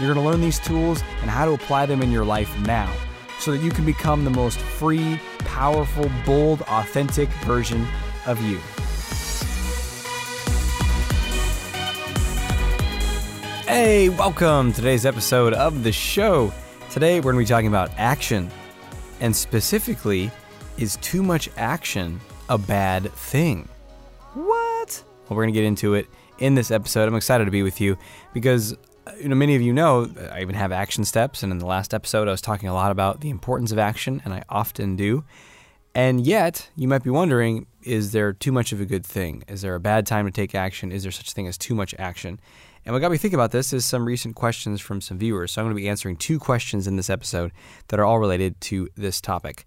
You're going to learn these tools and how to apply them in your life now so that you can become the most free, powerful, bold, authentic version of you. Hey, welcome to today's episode of the show. Today we're going to be talking about action. And specifically, is too much action a bad thing? What? Well, we're going to get into it in this episode. I'm excited to be with you because you know, many of you know I even have action steps, and in the last episode, I was talking a lot about the importance of action, and I often do. And yet, you might be wondering is there too much of a good thing? Is there a bad time to take action? Is there such a thing as too much action? And what got me thinking about this is some recent questions from some viewers. So I'm going to be answering two questions in this episode that are all related to this topic.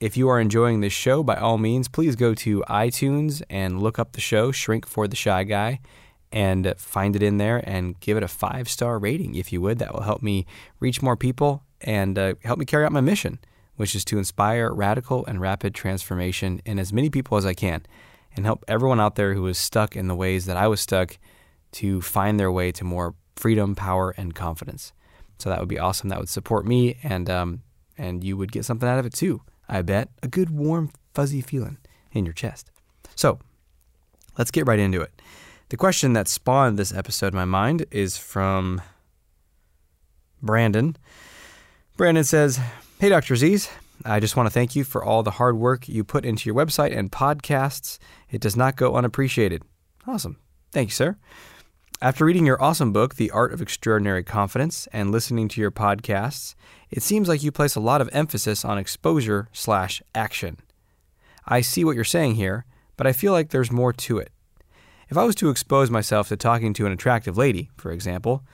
If you are enjoying this show, by all means, please go to iTunes and look up the show, Shrink for the Shy Guy and find it in there and give it a five star rating if you would. That will help me reach more people and uh, help me carry out my mission, which is to inspire radical and rapid transformation in as many people as I can and help everyone out there who is stuck in the ways that I was stuck to find their way to more freedom, power, and confidence. So that would be awesome. That would support me, and um, and you would get something out of it too. I bet a good, warm, fuzzy feeling in your chest. So let's get right into it. The question that spawned this episode in my mind is from Brandon. Brandon says, Hey, Dr. Aziz. I just want to thank you for all the hard work you put into your website and podcasts. It does not go unappreciated. Awesome. Thank you, sir. After reading your awesome book, The Art of Extraordinary Confidence, and listening to your podcasts, it seems like you place a lot of emphasis on exposure slash action. I see what you're saying here, but I feel like there's more to it. If I was to expose myself to talking to an attractive lady, for example,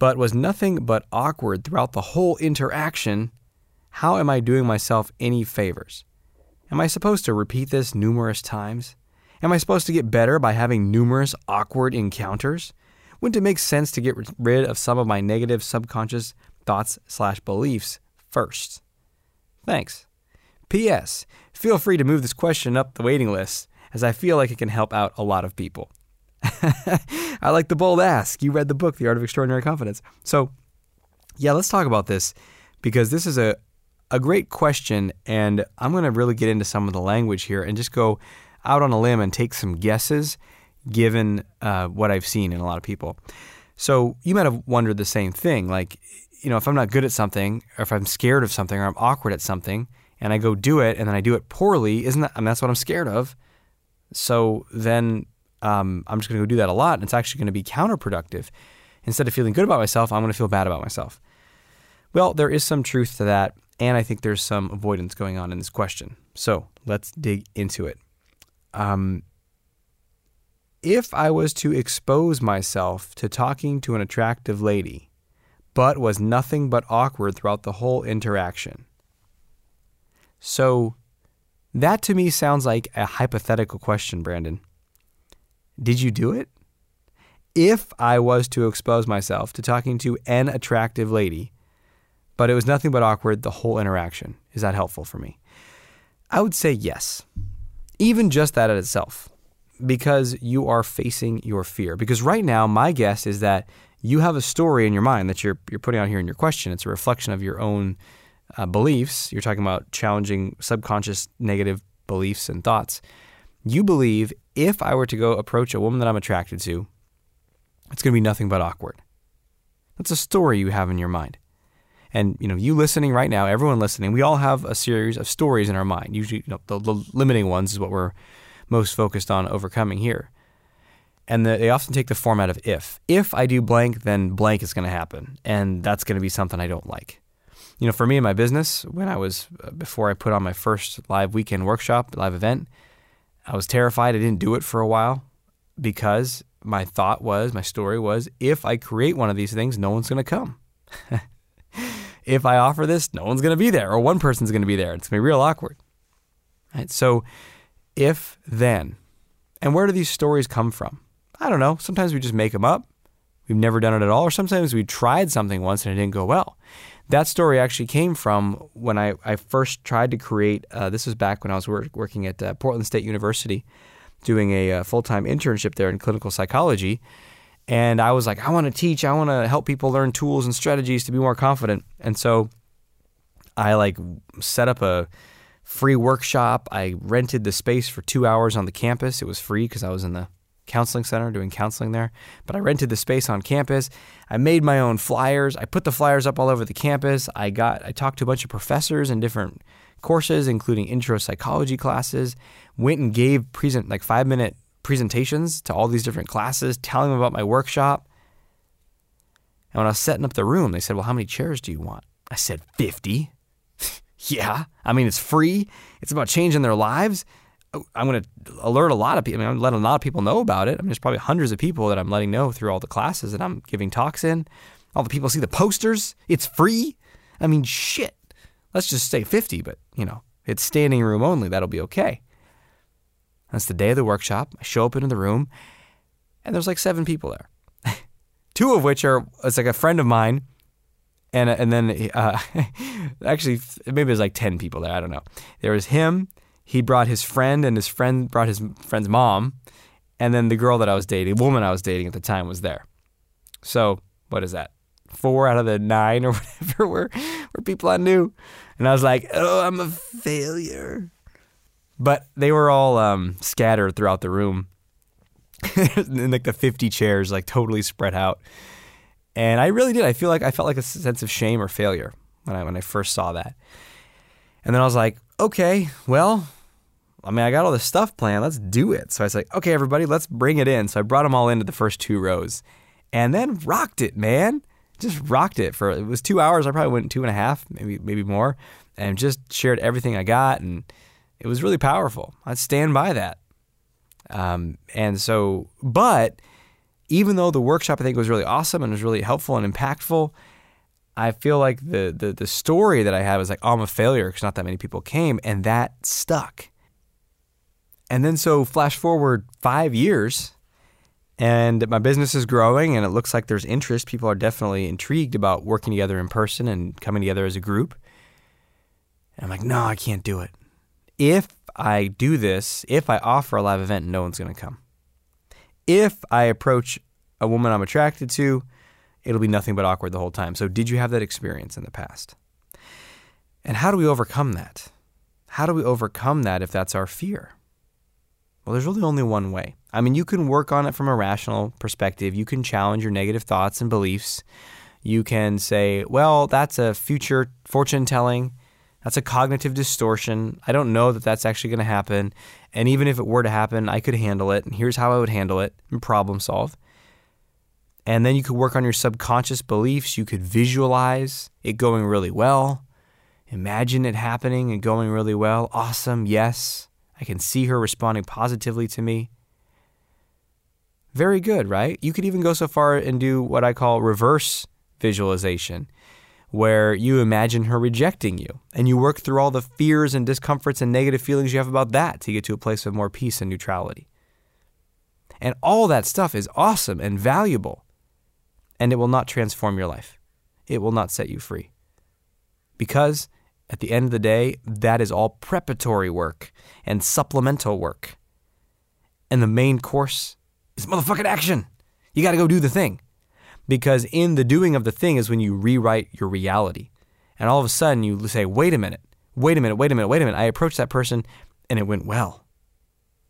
but was nothing but awkward throughout the whole interaction, how am I doing myself any favors? Am I supposed to repeat this numerous times? Am I supposed to get better by having numerous awkward encounters? Wouldn't it make sense to get rid of some of my negative subconscious thoughts slash beliefs first? Thanks. P.S. Feel free to move this question up the waiting list, as I feel like it can help out a lot of people. I like the bold ask. You read the book, The Art of Extraordinary Confidence. So, yeah, let's talk about this because this is a, a great question. And I'm going to really get into some of the language here and just go out on a limb and take some guesses given uh, what I've seen in a lot of people. So, you might have wondered the same thing. Like, you know, if I'm not good at something, or if I'm scared of something, or I'm awkward at something, and I go do it and then I do it poorly, isn't that, I mean, that's what I'm scared of. So then um, I'm just going to go do that a lot, and it's actually going to be counterproductive. Instead of feeling good about myself, I'm going to feel bad about myself. Well, there is some truth to that, and I think there's some avoidance going on in this question. So let's dig into it. Um, if I was to expose myself to talking to an attractive lady, but was nothing but awkward throughout the whole interaction. So, that to me sounds like a hypothetical question, Brandon. Did you do it? If I was to expose myself to talking to an attractive lady, but it was nothing but awkward the whole interaction, is that helpful for me? I would say yes. Even just that in itself, because you are facing your fear. Because right now, my guess is that you have a story in your mind that you're, you're putting out here in your question. It's a reflection of your own uh, beliefs. You're talking about challenging subconscious negative beliefs and thoughts. You believe if I were to go approach a woman that I'm attracted to, it's going to be nothing but awkward. That's a story you have in your mind. And you know, you listening right now, everyone listening, we all have a series of stories in our mind. Usually, you know, the, the limiting ones is what we're most focused on overcoming here. And the, they often take the format of if. If I do blank, then blank is going to happen, and that's going to be something I don't like. You know, for me in my business, when I was uh, before I put on my first live weekend workshop, live event, I was terrified. I didn't do it for a while because my thought was, my story was, if I create one of these things, no one's going to come. if I offer this, no one's going to be there, or one person's going to be there. It's going to be real awkward. Right? So, if then, and where do these stories come from? I don't know. Sometimes we just make them up. We've never done it at all, or sometimes we tried something once and it didn't go well. That story actually came from when I, I first tried to create. Uh, this was back when I was work, working at uh, Portland State University, doing a, a uh, full time internship there in clinical psychology. And I was like, I want to teach, I want to help people learn tools and strategies to be more confident. And so I like set up a free workshop. I rented the space for two hours on the campus. It was free because I was in the counseling center doing counseling there. But I rented the space on campus. I made my own flyers. I put the flyers up all over the campus. I got I talked to a bunch of professors in different courses, including intro psychology classes. Went and gave present like five minute presentations to all these different classes, telling them about my workshop. And when I was setting up the room, they said, Well, how many chairs do you want? I said, 50. yeah. I mean, it's free. It's about changing their lives. I'm going to alert a lot of people. I mean, I'm letting a lot of people know about it. I mean, there's probably hundreds of people that I'm letting know through all the classes that I'm giving talks in. All the people see the posters. It's free. I mean, shit. Let's just say 50, but, you know, it's standing room only. That'll be okay. That's the day of the workshop. I show up into the room, and there's like seven people there. Two of which are it's like a friend of mine, and and then uh, actually maybe there's like ten people there. I don't know. There was him. He brought his friend, and his friend brought his friend's mom, and then the girl that I was dating, the woman I was dating at the time, was there. So what is that? Four out of the nine or whatever were were people I knew, and I was like, oh, I'm a failure. But they were all um, scattered throughout the room, in like the 50 chairs, like totally spread out. And I really did. I feel like I felt like a sense of shame or failure when I when I first saw that. And then I was like, okay, well, I mean, I got all this stuff planned. Let's do it. So I was like, okay, everybody, let's bring it in. So I brought them all into the first two rows, and then rocked it, man. Just rocked it for it was two hours. I probably went two and a half, maybe maybe more, and just shared everything I got and it was really powerful. I stand by that. Um, and so, but even though the workshop I think was really awesome and was really helpful and impactful, I feel like the the, the story that I had was like, oh, I'm a failure because not that many people came, and that stuck. And then so flash forward five years, and my business is growing, and it looks like there's interest. People are definitely intrigued about working together in person and coming together as a group. And I'm like, no, I can't do it if I do this, if I offer a live event, no one's going to come. If I approach a woman I'm attracted to, it'll be nothing but awkward the whole time. So, did you have that experience in the past? And how do we overcome that? How do we overcome that if that's our fear? Well, there's really only one way. I mean, you can work on it from a rational perspective. You can challenge your negative thoughts and beliefs. You can say, well, that's a future fortune telling. That's a cognitive distortion. I don't know that that's actually going to happen. And even if it were to happen, I could handle it. And here's how I would handle it and problem solve. And then you could work on your subconscious beliefs. You could visualize it going really well. Imagine it happening and going really well. Awesome. Yes. I can see her responding positively to me. Very good, right? You could even go so far and do what I call reverse visualization where you imagine her rejecting you and you work through all the fears and discomforts and negative feelings you have about that to get to a place of more peace and neutrality. And all that stuff is awesome and valuable, and it will not transform your life. It will not set you free. Because at the end of the day, that is all preparatory work and supplemental work. And the main course is motherfucking action. You got to go do the thing because in the doing of the thing is when you rewrite your reality. And all of a sudden you say, wait a minute, wait a minute, wait a minute, wait a minute. I approached that person and it went well.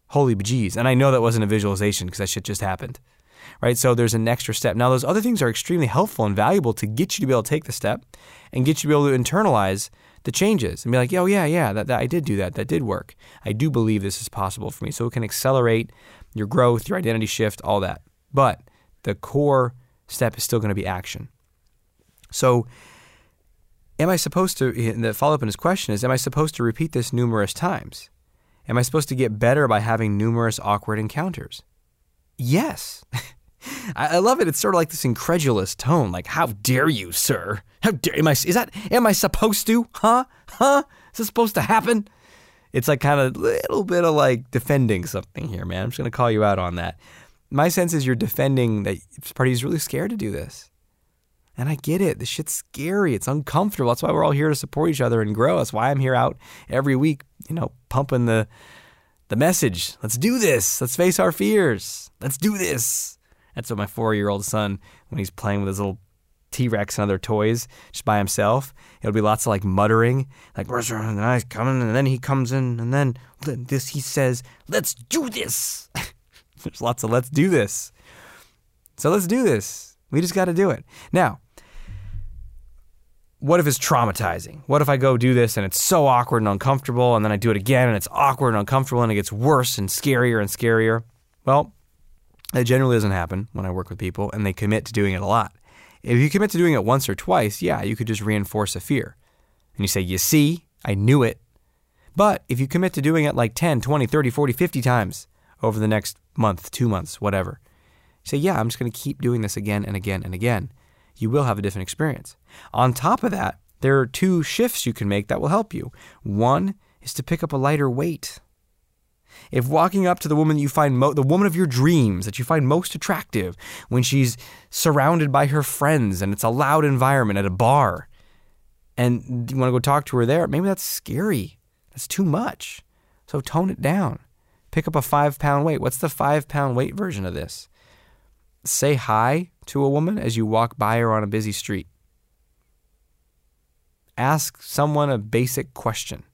Holy bejeez. And I know that wasn't a visualization because that shit just happened. Right? So there's an extra step. Now, those other things are extremely helpful and valuable to get you to be able to take the step and get you to be able to internalize the changes and be like, oh, yeah, yeah, that, that I did do that. That did work. I do believe this is possible for me. So it can accelerate your growth, your identity shift, all that. But the core step is still going to be action. So, am I supposed to, eh, the follow up in his question is, am I supposed to repeat this numerous times? Am I supposed to get better by having numerous awkward encounters? Yes. I, I love it. It's sort of like this incredulous tone, like "How dare you, sir? How dare am I? Is that am I supposed to? Huh? Huh? Is this supposed to happen?" It's like kind of a little bit of like defending something here, man. I'm just gonna call you out on that. My sense is you're defending that party's really scared to do this. And I get it. This shit's scary. It's uncomfortable. That's why we're all here to support each other and grow. That's why I'm here out every week, you know, pumping the the message. Let's do this. Let's face our fears. Let's do this. That's what my four year old son, when he's playing with his little T Rex and other toys just by himself, it'll be lots of like muttering, like, where's the eyes coming? And then he comes in, and then this, he says, let's do this. There's lots of let's do this. So let's do this. We just got to do it. Now, what if it's traumatizing? What if I go do this and it's so awkward and uncomfortable, and then I do it again and it's awkward and uncomfortable and it gets worse and scarier and scarier? Well, it generally doesn't happen when I work with people and they commit to doing it a lot. If you commit to doing it once or twice, yeah, you could just reinforce a fear. And you say, You see, I knew it. But if you commit to doing it like 10, 20, 30, 40, 50 times over the next month, two months, whatever, say, Yeah, I'm just going to keep doing this again and again and again you will have a different experience. On top of that, there are two shifts you can make that will help you. One is to pick up a lighter weight. If walking up to the woman that you find mo- the woman of your dreams that you find most attractive when she's surrounded by her friends and it's a loud environment at a bar and you want to go talk to her there, maybe that's scary. That's too much. So tone it down. Pick up a 5 pound weight. What's the 5 pound weight version of this? Say hi to a woman as you walk by her on a busy street. Ask someone a basic question.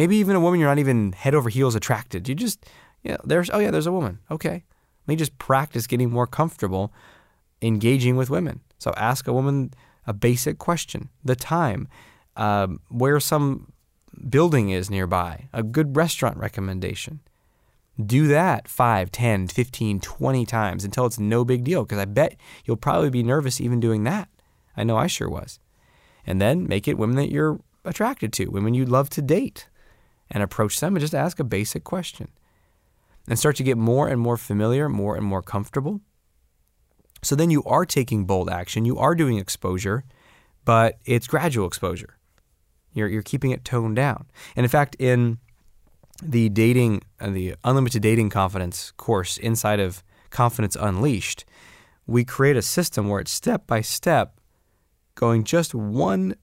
Maybe even a woman you're not even head over heels attracted. You just, yeah, there's, oh yeah, there's a woman. Okay. Let me just practice getting more comfortable engaging with women. So ask a woman a basic question, the time, um, where some building is nearby, a good restaurant recommendation. Do that 5, 10, 15, 20 times until it's no big deal because I bet you'll probably be nervous even doing that. I know I sure was. And then make it women that you're attracted to, women you'd love to date, and approach them and just ask a basic question. And start to get more and more familiar, more and more comfortable. So then you are taking bold action, you are doing exposure, but it's gradual exposure. You're, you're keeping it toned down. And in fact, in the dating, uh, the unlimited dating confidence course inside of Confidence Unleashed, we create a system where it's step by step going just one,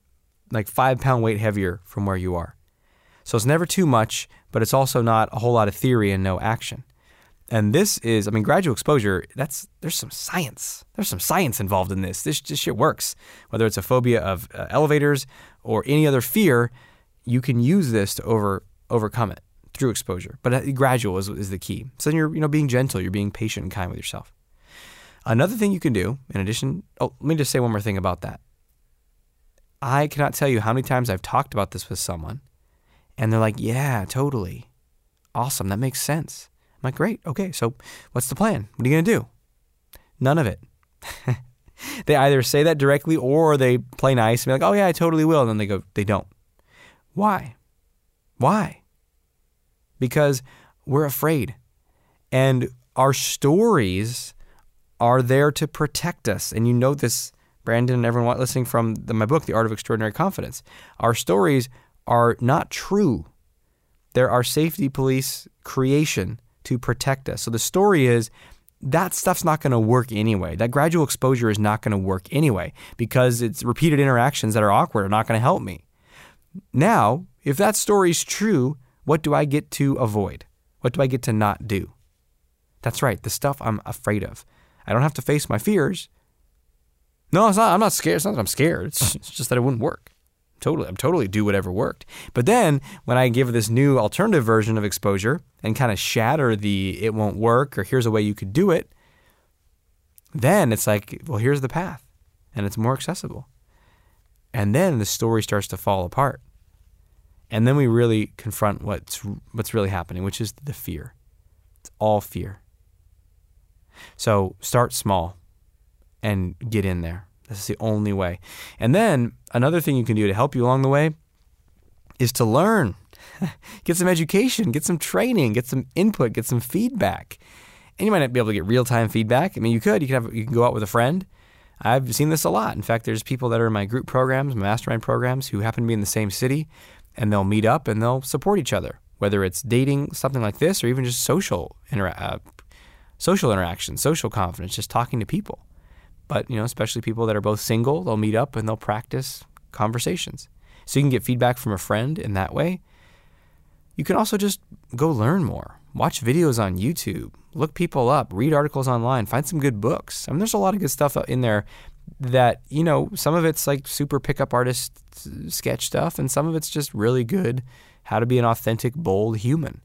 like five pound weight heavier from where you are. So it's never too much, but it's also not a whole lot of theory and no action. And this is, I mean, gradual exposure, that's, there's some science. There's some science involved in this. This, this shit works. Whether it's a phobia of uh, elevators or any other fear, you can use this to over, overcome it through exposure. But uh, gradual is, is the key. So you're you know being gentle, you're being patient and kind with yourself. Another thing you can do, in addition, oh, let me just say one more thing about that. I cannot tell you how many times I've talked about this with someone, and they're like, "Yeah, totally, awesome, that makes sense." I'm like, "Great, okay, so what's the plan? What are you gonna do?" None of it. they either say that directly or they play nice and be like, "Oh yeah, I totally will," and then they go, they don't. Why? Why? because we're afraid. And our stories are there to protect us. And you know this, Brandon, and everyone listening from the, my book, The Art of Extraordinary Confidence. Our stories are not true. They're our safety police creation to protect us. So the story is that stuff's not going to work anyway. That gradual exposure is not going to work anyway because it's repeated interactions that are awkward are not going to help me. Now, if that story's true, what do I get to avoid? What do I get to not do? That's right, the stuff I'm afraid of. I don't have to face my fears. No, it's not. I'm not scared. It's not that I'm scared. It's, it's just that it wouldn't work. Totally, I'm totally do whatever worked. But then when I give this new alternative version of exposure and kind of shatter the it won't work or here's a way you could do it, then it's like, well, here's the path, and it's more accessible. And then the story starts to fall apart. And then we really confront what's what's really happening, which is the fear. It's all fear. So start small and get in there. This is the only way. And then another thing you can do to help you along the way is to learn. get some education, get some training, get some input, get some feedback. And you might not be able to get real time feedback. I mean, you could. You could have you can go out with a friend. I've seen this a lot. In fact, there's people that are in my group programs, my mastermind programs, who happen to be in the same city, and they'll meet up and they'll support each other, whether it's dating, something like this, or even just social intera- uh, social interaction, social confidence, just talking to people. But you know, especially people that are both single, they'll meet up and they'll practice conversations. So you can get feedback from a friend in that way. You can also just go learn more. Watch videos on YouTube, look people up, read articles online, find some good books. I mean, there's a lot of good stuff in there that, you know, some of it's like super pickup artist sketch stuff, and some of it's just really good how to be an authentic, bold human.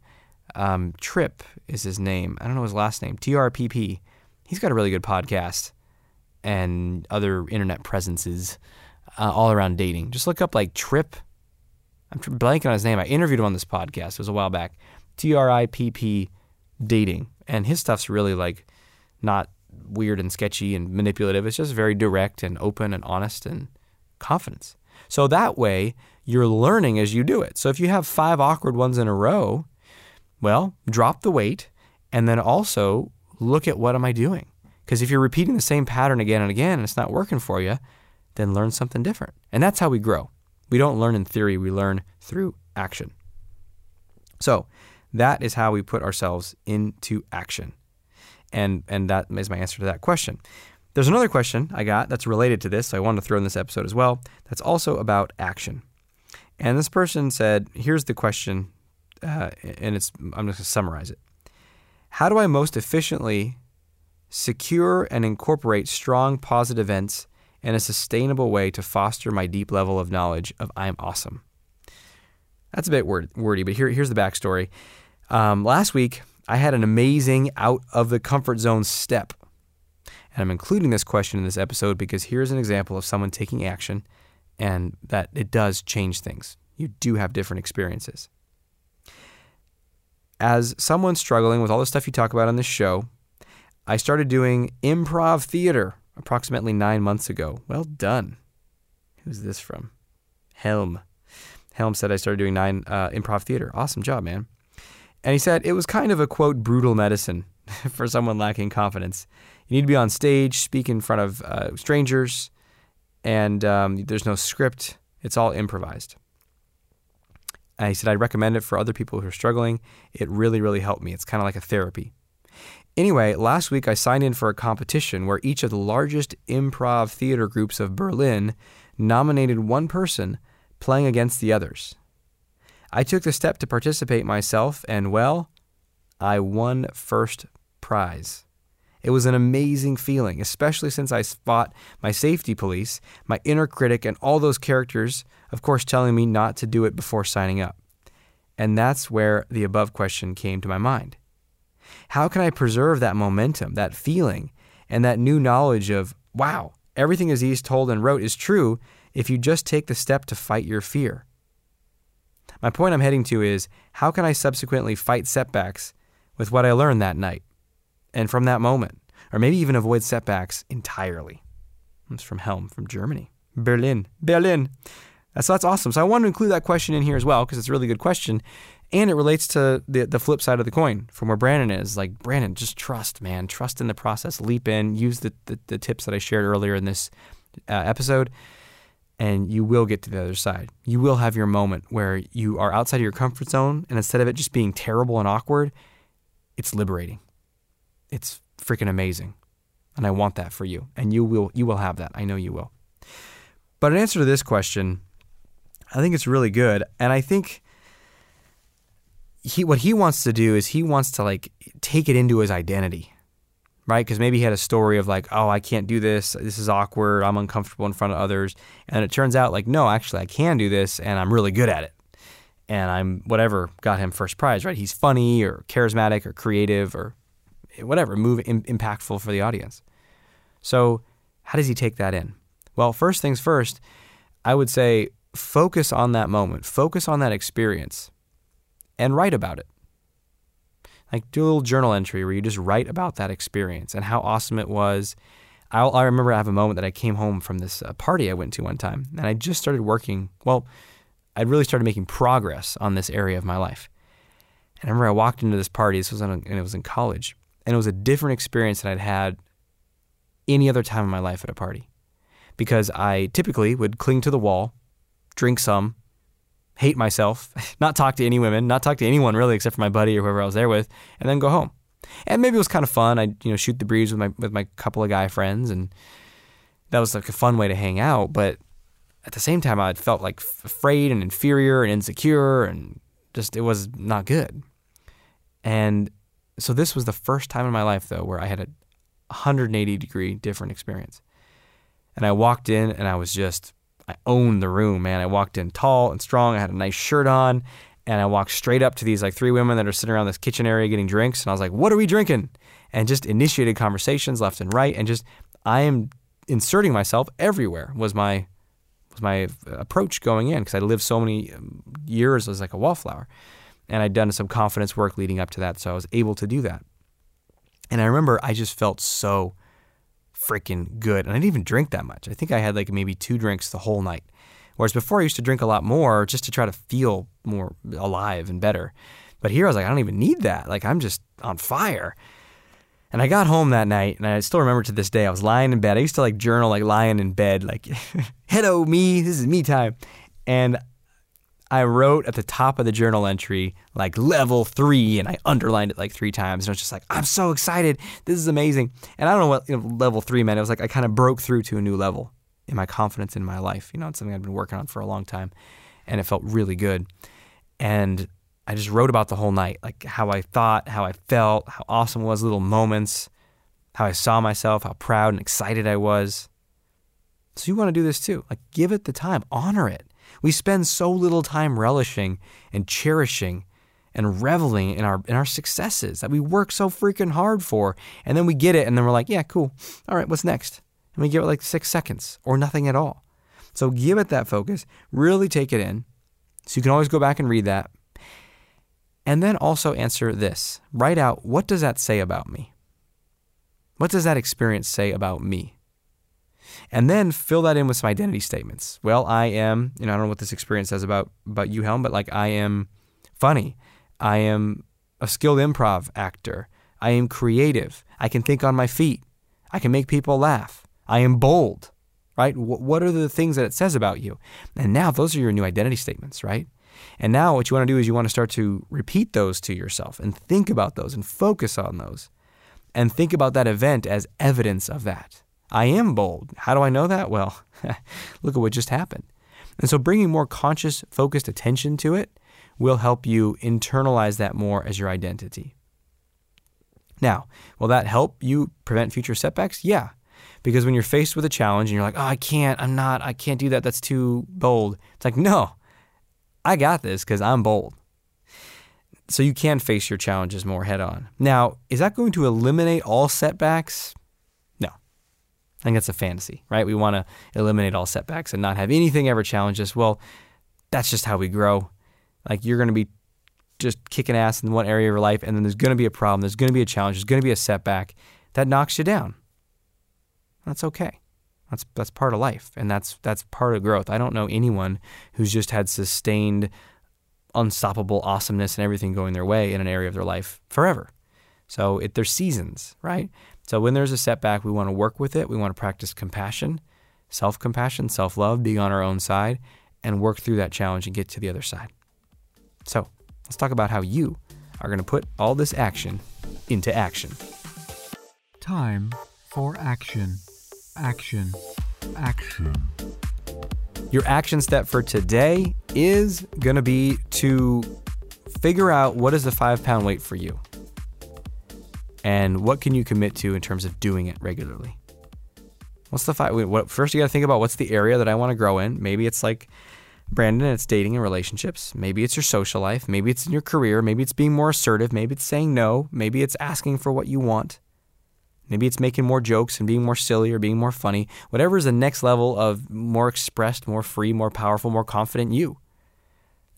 Um, Tripp is his name. I don't know his last name. T R P P. He's got a really good podcast and other internet presences uh, all around dating. Just look up like Tripp. I'm blanking on his name. I interviewed him on this podcast. It was a while back. T R I P P dating. And his stuff's really like not weird and sketchy and manipulative. It's just very direct and open and honest and confidence. So that way, you're learning as you do it. So if you have five awkward ones in a row, well, drop the weight and then also look at what am I doing? Because if you're repeating the same pattern again and again and it's not working for you, then learn something different. And that's how we grow. We don't learn in theory, we learn through action. So, that is how we put ourselves into action. And and that is my answer to that question. There's another question I got that's related to this, so I wanted to throw in this episode as well. That's also about action. And this person said, "Here's the question, uh, and it's I'm just going to summarize it. How do I most efficiently secure and incorporate strong positive events in a sustainable way to foster my deep level of knowledge of I'm awesome?" That's a bit word, wordy, but here, here's the backstory. Um, last week, I had an amazing out of the comfort zone step. And I'm including this question in this episode because here's an example of someone taking action and that it does change things. You do have different experiences. As someone struggling with all the stuff you talk about on this show, I started doing improv theater approximately nine months ago. Well done. Who's this from? Helm. Helm said I started doing nine uh, improv theater. Awesome job, man. And he said it was kind of a quote brutal medicine for someone lacking confidence. You need to be on stage, speak in front of uh, strangers, and um, there's no script. It's all improvised. And he said I'd recommend it for other people who are struggling. It really, really helped me. It's kind of like a therapy. Anyway, last week I signed in for a competition where each of the largest improv theater groups of Berlin nominated one person playing against the others. I took the step to participate myself, and well, I won first prize. It was an amazing feeling, especially since I fought my safety police, my inner critic, and all those characters, of course, telling me not to do it before signing up. And that's where the above question came to my mind. How can I preserve that momentum, that feeling, and that new knowledge of, wow, everything Aziz told and wrote is true if you just take the step to fight your fear? My point I'm heading to is how can I subsequently fight setbacks with what I learned that night and from that moment, or maybe even avoid setbacks entirely? It's from Helm, from Germany. Berlin. Berlin. So that's awesome. So I wanted to include that question in here as well because it's a really good question. And it relates to the, the flip side of the coin from where Brandon is. Like, Brandon, just trust, man. Trust in the process. Leap in. Use the, the, the tips that I shared earlier in this uh, episode and you will get to the other side. You will have your moment where you are outside of your comfort zone, and instead of it just being terrible and awkward, it's liberating. It's freaking amazing. And I want that for you. And you will you will have that. I know you will. But in answer to this question, I think it's really good. And I think he what he wants to do is he wants to like take it into his identity right? Because maybe he had a story of like, oh, I can't do this. This is awkward. I'm uncomfortable in front of others. And it turns out like, no, actually, I can do this and I'm really good at it. And I'm whatever got him first prize, right? He's funny or charismatic or creative or whatever, move Im- impactful for the audience. So, how does he take that in? Well, first things first, I would say focus on that moment, focus on that experience, and write about it. Like do a little journal entry where you just write about that experience and how awesome it was. I'll, I remember I have a moment that I came home from this uh, party I went to one time, and I just started working. Well, I'd really started making progress on this area of my life. And I remember I walked into this party. This was in and it was in college, And it was a different experience than I'd had any other time in my life at a party because I typically would cling to the wall, drink some, hate myself, not talk to any women, not talk to anyone really except for my buddy or whoever I was there with, and then go home. And maybe it was kind of fun. I you know shoot the breeze with my with my couple of guy friends, and that was like a fun way to hang out. But at the same time, I felt like afraid and inferior and insecure, and just it was not good. And so this was the first time in my life though where I had a 180 degree different experience. And I walked in and I was just I owned the room, man. I walked in tall and strong. I had a nice shirt on, and I walked straight up to these like three women that are sitting around this kitchen area getting drinks, and I was like, "What are we drinking?" And just initiated conversations left and right, and just I am inserting myself everywhere was my was my approach going in because I lived so many um, years as like a wallflower, and I'd done some confidence work leading up to that, so I was able to do that. And I remember I just felt so freaking good. And I didn't even drink that much. I think I had like maybe two drinks the whole night. Whereas before I used to drink a lot more just to try to feel more alive and better. But here I was like, I don't even need that. Like I'm just on fire. And I got home that night, and I still remember to this day. I was lying in bed. I used to like journal, like lying in bed, like, "Hello, me. This is me time." And I wrote at the top of the journal entry like level three, and I underlined it like three times. And I was just like, I'm so excited. This is amazing. And I don't know what you know, level three meant. It was like I kind of broke through to a new level in my confidence in my life. You know, it's something I'd been working on for a long time, and it felt really good. And I just wrote about the whole night, like how I thought, how I felt, how awesome it was, little moments, how I saw myself, how proud and excited I was. So you want to do this too. Like give it the time, honor it. We spend so little time relishing and cherishing and reveling in our in our successes that we work so freaking hard for, and then we get it, and then we're like, yeah, cool. All right, what's next? And we give it like six seconds or nothing at all. So give it that focus. Really take it in. So you can always go back and read that. And then also answer this. Write out what does that say about me? What does that experience say about me? And then fill that in with some identity statements. Well, I am, you know, I don't know what this experience says about about you, Helm, but like I am funny. I am a skilled improv actor. I am creative. I can think on my feet. I can make people laugh. I am bold. Right? What are the things that it says about you? And now those are your new identity statements, right? And now what you want to do is you want to start to repeat those to yourself and think about those and focus on those and think about that event as evidence of that. I am bold. How do I know that? Well, look at what just happened. And so bringing more conscious, focused attention to it will help you internalize that more as your identity. Now, will that help you prevent future setbacks? Yeah. Because when you're faced with a challenge and you're like, oh, I can't, I'm not, I can't do that, that's too bold. It's like, no, I got this because I'm bold. So you can face your challenges more head on. Now, is that going to eliminate all setbacks? I think that's a fantasy, right? We want to eliminate all setbacks and not have anything ever challenge us. Well, that's just how we grow. Like you're going to be just kicking ass in one area of your life, and then there's going to be a problem, there's going to be a challenge, there's going to be a setback that knocks you down. That's okay. That's that's part of life, and that's that's part of growth. I don't know anyone who's just had sustained, unstoppable awesomeness and everything going their way in an area of their life forever. So it, there's seasons, right? So when there's a setback, we want to work with it. We want to practice compassion, self compassion, self love, being on our own side, and work through that challenge and get to the other side. So let's talk about how you are going to put all this action into action. Time for action. Action. Action. Your action step for today is going to be to figure out what is the five pound weight for you and what can you commit to in terms of doing it regularly? What's the five? What, first, you got to think about what's the area that I want to grow in. Maybe it's like Brandon, it's dating and relationships. Maybe it's your social life. Maybe it's in your career. Maybe it's being more assertive. Maybe it's saying no. Maybe it's asking for what you want. Maybe it's making more jokes and being more silly or being more funny. Whatever is the next level of more expressed, more free, more powerful, more confident you.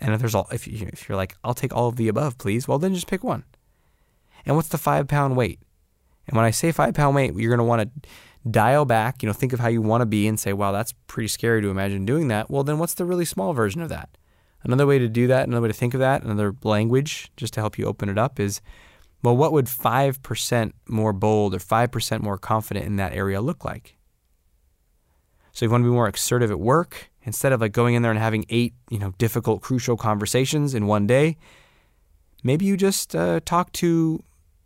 And if there's all, if, you, if you're like, I'll take all of the above, please, well, then just pick one. And what's the five pound weight? And when I say five pound weight, you're going to want to dial back, you know, think of how you want to be and say, wow, that's pretty scary to imagine doing that. Well, then what's the really small version of that? Another way to do that, another way to think of that, another language just to help you open it up is Well, what would 5% more bold or 5% more confident in that area look like? So if you want to be more assertive at work instead of like going in there and having eight, you know, difficult, crucial conversations in one day. Maybe you just uh, talk to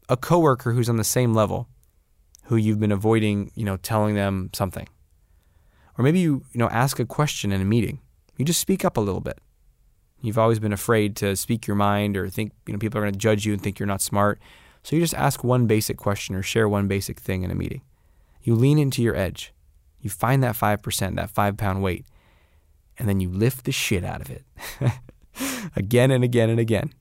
a coworker who's on the same level, who you've been avoiding, you know, telling them something. Or maybe you, you know, ask a question in a meeting. You just speak up a little bit. You've always been afraid to speak your mind or think, you know, people are going to judge you and think you're not smart. So you just ask one basic question or share one basic thing in a meeting. You lean into your edge. You find that 5%, that five pound weight, and then you lift the shit out of it again and again and again.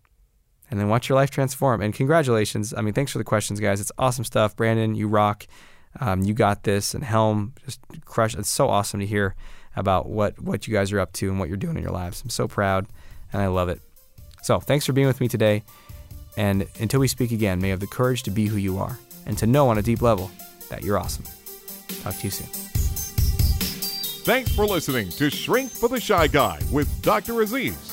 And then watch your life transform. And congratulations. I mean, thanks for the questions, guys. It's awesome stuff. Brandon, you rock. Um, you got this. And Helm, just crush. It's so awesome to hear about what, what you guys are up to and what you're doing in your lives. I'm so proud and I love it. So thanks for being with me today. And until we speak again, may you have the courage to be who you are and to know on a deep level that you're awesome. Talk to you soon. Thanks for listening to Shrink for the Shy Guy with Dr. Aziz.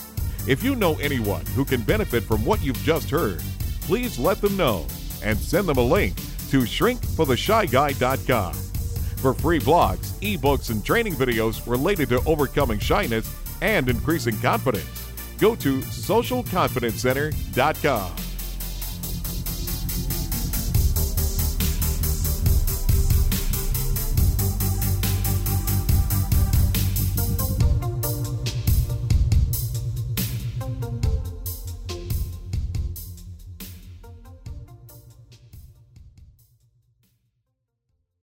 If you know anyone who can benefit from what you've just heard, please let them know and send them a link to shrinkfortheshyguy.com. For free blogs, ebooks, and training videos related to overcoming shyness and increasing confidence, go to socialconfidencecenter.com.